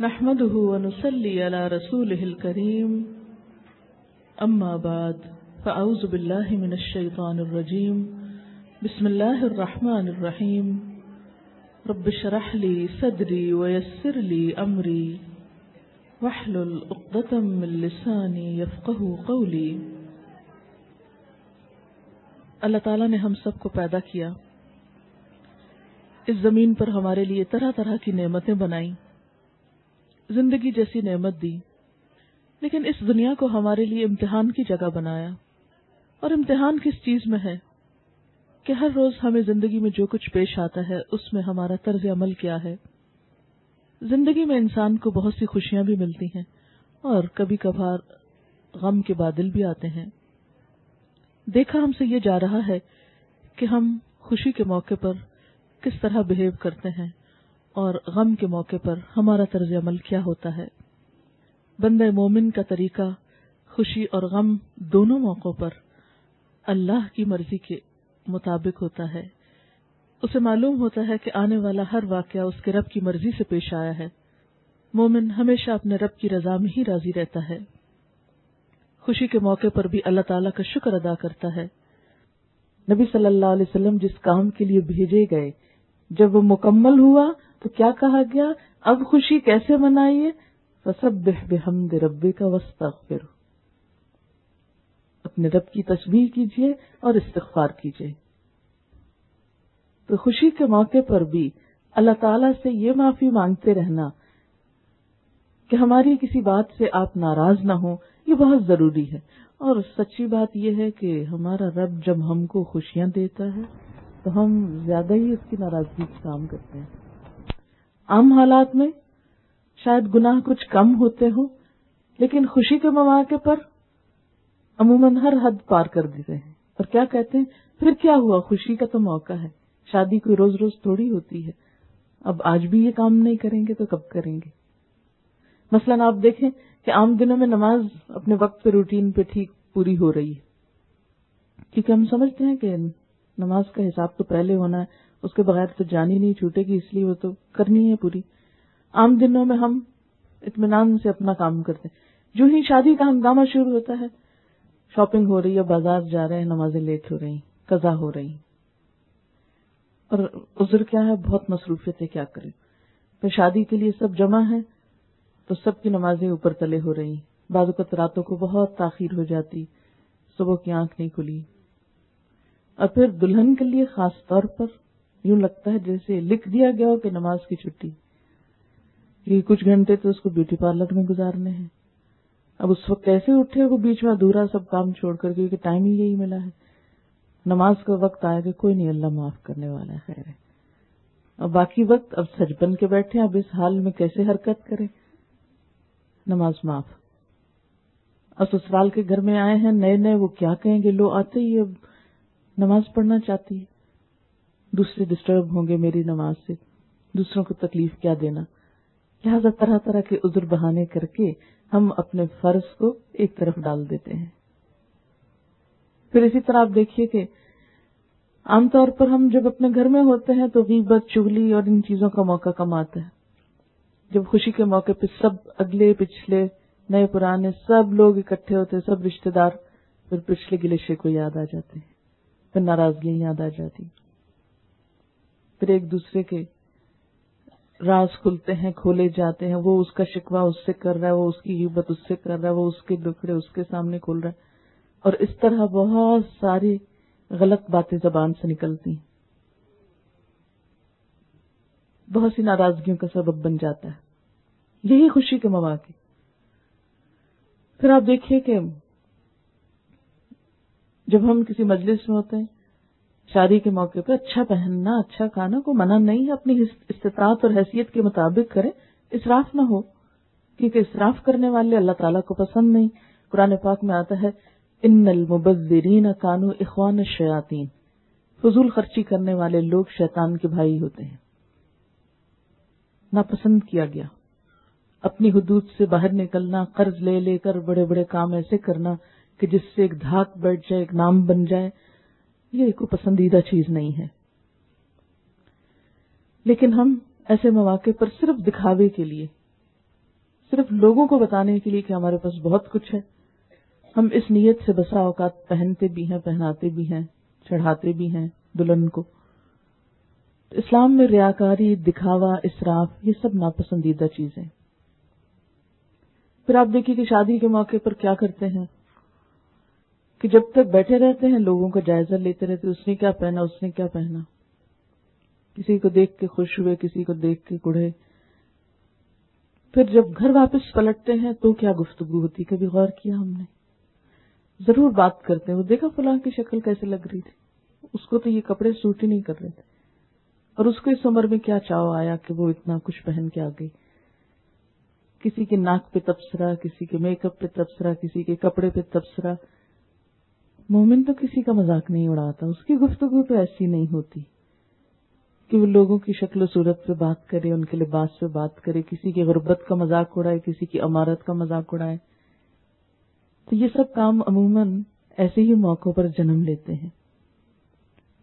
نحمده ونصلي على رسوله الكريم. أما بعد، فأعوذ بالله من الشيطان الرجيم. بسم الله الرحمن الرحيم. رب اشرح لي صدري ويسر لي أمري. واحلل عقدة من لساني يفقه قولي. اللہ تعالیٰ نے ہم سب کو پیدا کیا، اس زمین پر ہمارے لیے طرح طرح کی نعمتیں بنائی زندگی جیسی نعمت دی۔ لیکن اس دنیا کو ہمارے لیے امتحان کی جگہ بنایا۔ اور امتحان کس چیز میں ہے؟ کہ ہر روز ہمیں زندگی میں جو کچھ پیش آتا ہے، اس میں ہمارا طرز عمل کیا ہے۔ زندگی میں انسان کو بہت سی خوشیاں بھی ملتی ہیں اور کبھی کبھار غم کے بادل بھی آتے ہیں۔ دیکھا ہم سے یہ جا رہا ہے کہ ہم خوشی کے موقع پر کس طرح بہیو کرتے ہیں۔ اور غم کے موقع پر ہمارا طرز عمل کیا ہوتا ہے؟ بند مومن کا طریقہ، خوشی اور غم دونوں موقعوں پر اللہ کی مرضی کے مطابق ہوتا ہے۔ اسے معلوم ہوتا ہے کہ آنے والا ہر واقعہ اس کے رب کی مرضی سے پیش آیا ہے۔ مومن ہمیشہ اپنے رب کی رضا میں ہی راضی رہتا ہے۔ خوشی کے موقع پر بھی اللہ تعالیٰ کا شکر ادا کرتا ہے۔ نبی صلی اللہ علیہ وسلم جس کام کے لیے بھیجے گئے، جب وہ مکمل ہوا تو کیا کہا گیا؟ اب خوشی کیسے منائیے؟ سب بحمد ربی کا وسط اپنے رب کی تصویر کیجیے اور استغفار کیجیے تو خوشی کے موقع پر بھی اللہ تعالی سے یہ معافی مانگتے رہنا کہ ہماری کسی بات سے آپ ناراض نہ ہوں، یہ بہت ضروری ہے۔ اور سچی بات یہ ہے کہ ہمارا رب جب ہم کو خوشیاں دیتا ہے، تو ہم زیادہ ہی اس کی ناراضگی سے کام کرتے ہیں۔ عام حالات میں شاید گناہ کچھ کم ہوتے ہوں، لیکن خوشی کے مواقع پر عموماً ہر حد پار کر دیتے ہیں۔ اور کیا کہتے ہیں؟ پھر کیا ہوا؟ خوشی کا تو موقع ہے۔ شادی کوئی روز روز تھوڑی ہوتی ہے۔ اب آج بھی یہ کام نہیں کریں گے تو کب کریں گے؟ مثلاً آپ دیکھیں کہ عام دنوں میں نماز اپنے وقت پہ روٹین پہ ٹھیک پوری ہو رہی ہے۔ کیونکہ ہم سمجھتے ہیں کہ نماز کا حساب تو پہلے ہونا ہے۔ اس کے بغیر تو جان ہی نہیں چھوٹے گی، اس لیے وہ تو کرنی ہے پوری۔ عام دنوں میں ہم اطمینان سے اپنا کام کرتے ہیں۔ جو ہی شادی کا ہنگامہ شروع ہوتا ہے، شاپنگ ہو رہی ہے، بازار جا رہے ہیں، نمازیں لیٹ ہو رہی قزا ہو رہی اور عذر کیا ہے؟ بہت مصروفیت ہے، کیا کریں؟ پھر شادی کے لیے سب جمع ہے تو سب کی نمازیں اوپر تلے ہو رہی بعض اوقات راتوں کو بہت تاخیر ہو جاتی، صبح کی آنکھ نہیں کھلی۔ اور پھر دلہن کے لیے خاص طور پر یوں لگتا ہے جیسے لکھ دیا گیا ہو کہ نماز کی چھٹی۔ یہ کچھ گھنٹے تو اس کو بیوٹی پارلر میں گزارنے ہیں۔ اب اس وقت کیسے اٹھے وہ بیچ میں ادھورا سب کام چھوڑ کر کیونکہ ٹائم ہی یہی ملا ہے۔ نماز کا وقت آئے گا کوئی نہیں، اللہ معاف کرنے والا ہے۔ خیر اور باقی وقت اب سج بن کے بیٹھے اب اس حال میں کیسے حرکت کریں؟ نماز معاف۔ اور سسرال کے گھر میں آئے ہیں نئے نئے، وہ کیا کہیں گے؟ لو آتے ہی اب نماز پڑھنا چاہتی ہے۔ دوسرے ڈسٹرب ہوں گے میری نماز سے، دوسروں کو تکلیف کیا دینا؟ لہذا طرح طرح کے عذر بہانے کر کے ہم اپنے فرض کو ایک طرف ڈال دیتے ہیں۔ پھر اسی طرح آپ دیکھیے کہ عام طور پر ہم جب اپنے گھر میں ہوتے ہیں تو غیبت چگلی اور ان چیزوں کا موقع کم آتا ہے۔ جب خوشی کے موقع پہ سب اگلے، پچھلے، نئے، پرانے سب لوگ اکٹھے ہوتے سب رشتے دار، پھر پچھلے گلے کو یاد آ جاتے ہیں، پھر ناراضگیاں یاد آ جاتی پھر ایک دوسرے کے راز کھلتے ہیں، کھولے جاتے ہیں۔ وہ اس کا شکوا اس سے کر رہا ہے، وہ اس کی عبت اس سے کر رہا ہے، وہ اس کے دکھڑے اس کے سامنے کھول رہا ہے۔ اور اس طرح بہت ساری غلط باتیں زبان سے نکلتی ہیں۔ بہت سی ناراضگیوں کا سبب بن جاتا ہے۔ یہی خوشی کے مواقع۔ پھر آپ دیکھیے کہ جب ہم کسی مجلس میں ہوتے ہیں شادی کے موقع پہ اچھا پہننا اچھا کھانا کو منع نہیں ہے، اپنی استطاعت اور حیثیت کے مطابق کرے اسراف نہ ہو۔ کیونکہ اسراف کرنے والے اللہ تعالیٰ کو پسند نہیں۔ قرآن پاک میں آتا ہے، ان المبذرین کانو اخوان شیاتین فضول خرچی کرنے والے لوگ شیطان کے بھائی ہوتے ہیں۔ ناپسند کیا گیا۔ اپنی حدود سے باہر نکلنا، قرض لے لے کر بڑے بڑے کام ایسے کرنا کہ جس سے ایک دھاک بیٹھ جائے، ایک نام بن جائے۔ یہ کوئی پسندیدہ چیز نہیں ہے۔ لیکن ہم ایسے مواقع پر صرف دکھاوے کے لیے، صرف لوگوں کو بتانے کے لیے کہ ہمارے پاس بہت کچھ ہے۔ ہم اس نیت سے بسا اوقات پہنتے بھی ہیں، پہناتے بھی ہیں، چڑھاتے بھی ہیں دلہن کو۔ اسلام میں ریاکاری، دکھاوا، اسراف، یہ سب ناپسندیدہ چیزیں۔ پھر آپ دیکھیے کہ شادی کے موقع پر کیا کرتے ہیں۔ کہ جب تک بیٹھے رہتے ہیں، لوگوں کا جائزہ لیتے رہتے اس نے کیا پہنا، اس نے کیا پہنا؟ کسی کو دیکھ کے خوش ہوئے، کسی کو دیکھ کے کڑے پھر جب گھر واپس پلٹتے ہیں تو کیا گفتگو ہوتی؟ کبھی غور کیا ہم نے؟ ضرور بات کرتے ہیں۔ وہ دیکھا فلاں کی شکل کیسے لگ رہی تھی۔ اس کو تو یہ کپڑے سوٹ ہی نہیں کر رہے تھے۔ اور اس کو اس عمر میں کیا چاو آیا کہ وہ اتنا کچھ پہن کے آ گئی کسی کے ناک پہ تبصرہ، کسی کے میک اپ پہ تبصرہ، کسی کے کپڑے پہ تبصرہ۔ مومن تو کسی کا مذاق نہیں اڑاتا، اس کی گفتگو تو ایسی نہیں ہوتی کہ وہ لوگوں کی شکل و صورت پہ بات کرے، ان کے لباس پہ بات کرے، کسی کی غربت کا مذاق اڑائے، کسی کی عمارت کا مذاق اڑائے۔ تو یہ سب کام عموماً ایسے ہی موقعوں پر جنم لیتے ہیں۔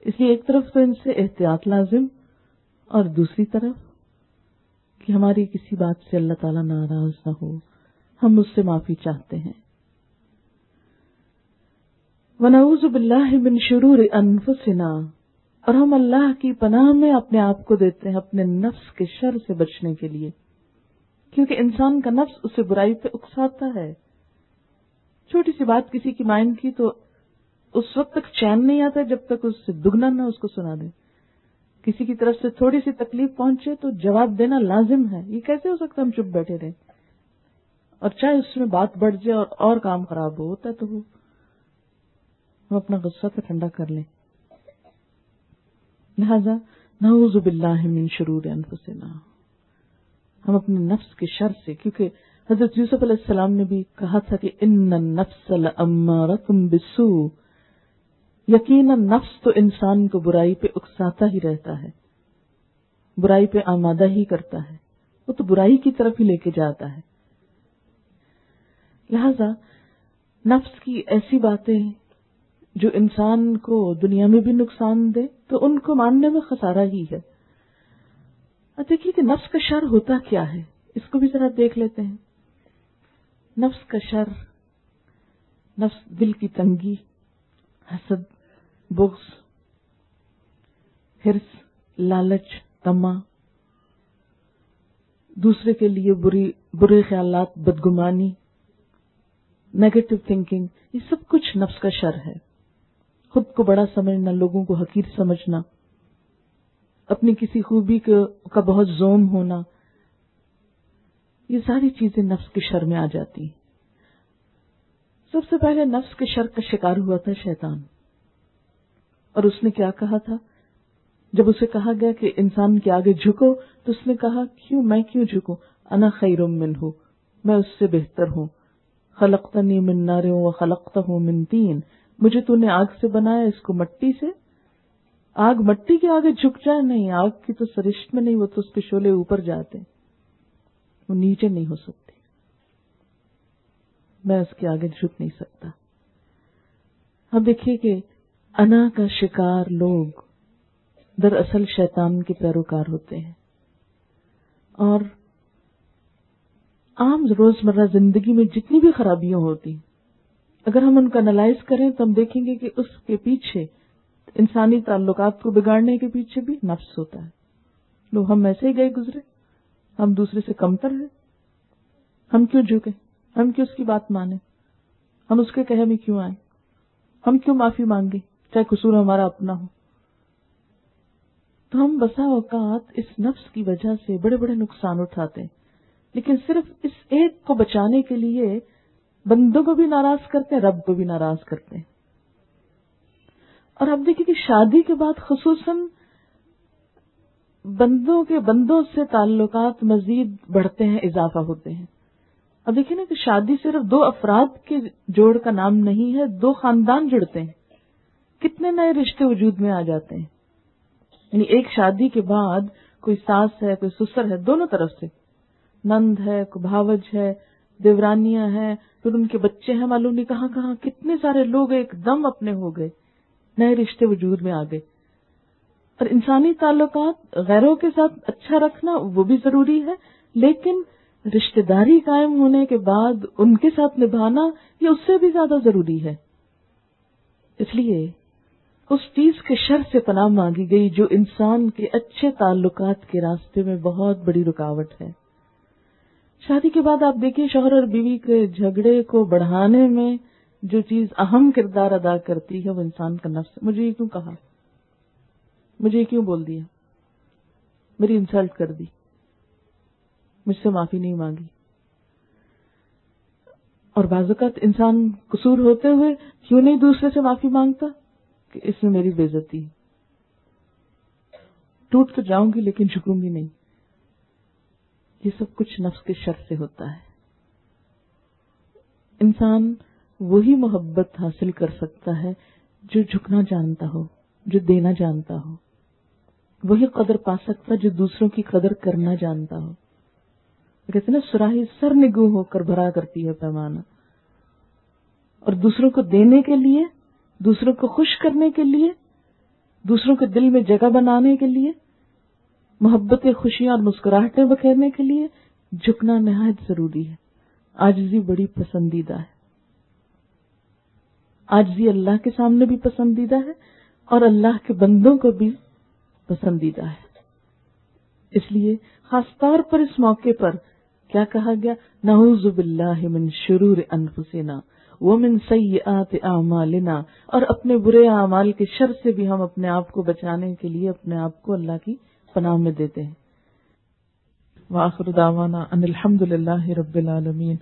اس لیے ایک طرف تو ان سے احتیاط لازم اور دوسری طرف کہ ہماری کسی بات سے اللہ تعالی ناراض نہ ہو، ہم اس سے معافی چاہتے ہیں۔ ونعوذ باللہ من شرور انفسنا، اور ہم اللہ کی پناہ میں اپنے آپ کو دیتے ہیں اپنے نفس کے شر سے بچنے کے لیے، کیونکہ انسان کا نفس اسے برائی پہ اکساتا ہے۔ چھوٹی سی بات کسی کی مائنڈ کی تو اس وقت تک چین نہیں آتا جب تک اس سے دگنا نہ اس کو سنا دے۔ کسی کی طرف سے تھوڑی سی تکلیف پہنچے تو جواب دینا لازم ہے۔ یہ کیسے ہو سکتا ہم چپ بیٹھے رہے اور چاہے اس میں بات بڑھ جائے اور اور کام خراب ہو، ہوتا تو وہ ہم اپنا غصہ تو ٹھنڈا کر لیں۔ لہذا، نعوذ باللہ من شرور انفسنا۔ ہم اپنے نفس کے شر سے، کیونکہ حضرت یوسف علیہ السلام نے بھی کہا تھا کہ ان النفس لامارتم بسو یقینا، نفس تو انسان کو برائی پہ اکساتا ہی رہتا ہے۔ برائی پہ آمادہ ہی کرتا ہے۔ وہ تو برائی کی طرف ہی لے کے جاتا ہے۔ لہذا، نفس کی ایسی باتیں جو انسان کو دنیا میں بھی نقصان دے، تو ان کو ماننے میں خسارہ ہی ہے۔ دیکھیے کہ نفس کا شر ہوتا کیا ہے؟ اس کو بھی ذرا دیکھ لیتے ہیں۔ نفس کا شر، نفس دل کی تنگی، حسد، بغض، ہرس، لالچ، تما، دوسرے کے لیے بری، برے خیالات، بدگمانی نیگیٹو تھنکنگ یہ سب کچھ نفس کا شر ہے۔ خود کو بڑا سمجھنا، لوگوں کو حقیر سمجھنا، اپنی کسی خوبی کا بہت زوم ہونا، یہ ساری چیزیں نفس کے شر میں آ جاتی ہیں۔ سب سے پہلے نفس کے شر کا شکار ہوا تھا شیطان۔ اور اس نے کیا کہا تھا؟ جب اسے کہا گیا کہ انسان کے آگے جھکو، تو اس نے کہا، کیوں؟ میں کیوں جھکوں؟ انا خیر من ہوں میں اس سے بہتر ہوں۔ خلقتنی من ناروں و خلقتا ہوں من تین۔ مجھے تو نے آگ سے بنایا، اس کو مٹی سے۔ آگ مٹی کے آگے جھک جائے، نہیں، آگ کی تو سرشت میں نہیں، وہ تو اس کے شولے اوپر جاتے وہ نیچے نہیں ہو سکتی میں اس کے آگے جھک نہیں سکتا۔ اب دیکھیے کہ انا کا شکار لوگ دراصل شیطان کے پیروکار ہوتے ہیں۔ اور عام روزمرہ زندگی میں جتنی بھی خرابیاں ہوتی ہیں اگر ہم ان کا انالائز کریں تو ہم دیکھیں گے کہ اس کے پیچھے انسانی تعلقات کو بگاڑنے کے پیچھے بھی نفس ہوتا ہے۔ لو ہم ایسے ہی گئے گزرے۔ ہم دوسرے سے کمتر ہیں۔ ہم کیوں جھکے؟ ہم کیوں اس کی بات مانیں؟ ہم اس کے کہے میں کیوں آئے؟ ہم کیوں معافی مانگے؟ چاہے قصور ہمارا اپنا ہو۔ تو ہم بسا اوقات اس نفس کی وجہ سے بڑے بڑے نقصان اٹھاتے ہیں۔ لیکن صرف اس ایک کو بچانے کے لیے بندوں کو بھی ناراض کرتے ہیں، رب کو بھی ناراض کرتے ہیں۔ اور اب دیکھیے کہ شادی کے بعد خصوصاً بندوں کے بندوں سے تعلقات مزید بڑھتے ہیں، اضافہ ہوتے ہیں۔ اب دیکھیے نا کہ شادی صرف دو افراد کے جوڑ کا نام نہیں ہے، دو خاندان جڑتے ہیں۔ کتنے نئے رشتے وجود میں آ جاتے ہیں۔ یعنی ایک شادی کے بعد کوئی ساس ہے، کوئی سسر ہے، دونوں طرف سے۔ نند ہے، کوئی بھاوج ہے دیورانیاں ہیں، پھر ان کے بچے ہیں، معلوم نہیں کہاں کہاں کتنے سارے لوگ ایک دم اپنے ہو گئے، نئے رشتے وجود میں آ گئے۔ اور انسانی تعلقات غیروں کے ساتھ اچھا رکھنا وہ بھی ضروری ہے، لیکن رشتہ داری قائم ہونے کے بعد ان کے ساتھ نبھانا یہ اس سے بھی زیادہ ضروری ہے۔ اس لیے اس چیز کے شر سے پناہ مانگی گئی جو انسان کے اچھے تعلقات کے راستے میں بہت بڑی رکاوٹ ہے۔ شادی کے بعد آپ دیکھیے شوہر اور بیوی کے جھگڑے کو بڑھانے میں جو چیز اہم کردار ادا کرتی ہے، وہ انسان کا نفس مجھے یہ کیوں کہا؟ مجھے یہ کیوں بول دیا؟ میری انسلٹ کر دی۔ مجھ سے معافی نہیں مانگی۔ اور بعض اوقات انسان قصور ہوتے ہوئے کیوں نہیں دوسرے سے معافی مانگتا؟ کہ اس میں میری بےزتی ٹوٹ تو جاؤں گی، لیکن جھکوں گی نہیں۔ یہ سب کچھ نفس کے شر سے ہوتا ہے۔ انسان وہی محبت حاصل کر سکتا ہے جو جھکنا جانتا ہو، جو دینا جانتا ہو۔ وہی قدر پا سکتا جو دوسروں کی قدر کرنا جانتا ہو۔ کہتے نا، سراہی سر نگو ہو کر بھرا کرتی ہے پیمانہ۔ اور دوسروں کو دینے کے لیے، دوسروں کو خوش کرنے کے لیے، دوسروں کے دل میں جگہ بنانے کے لیے محبت خوشیاں اور مسکراہٹیں بکھیرنے کے لیے جھکنا نہایت ضروری ہے۔ آجزی بڑی پسندیدہ ہے۔ آجزی اللہ کے سامنے بھی پسندیدہ ہے اور اللہ کے بندوں کو بھی پسندیدہ ہے۔ اس لیے خاص طور پر اس موقع پر کیا کہا گیا؟ نعوذ باللہ من شرور انفسنا ومن سیئات اعمالنا۔ اور اپنے برے اعمال کے شر سے بھی ہم اپنے آپ کو بچانے کے لیے اپنے آپ کو اللہ کی پناہ میں دیتے ہیں۔ واخر دعوانا ان الحمد للہ رب العالمین۔